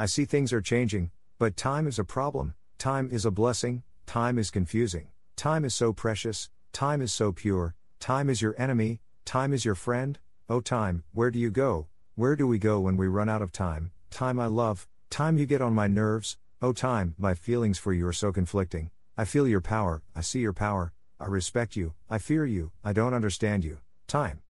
I see things are changing, but time is a problem, time is a blessing, time is confusing, time is so precious, time is so pure, time is your enemy, time is your friend. Oh, time, where do you go? Where do we go when we run out of time? Time I love, time you get on my nerves. Oh, time, my feelings for you are so conflicting. I feel your power, I see your power, I respect you, I fear you, I don't understand you. Time.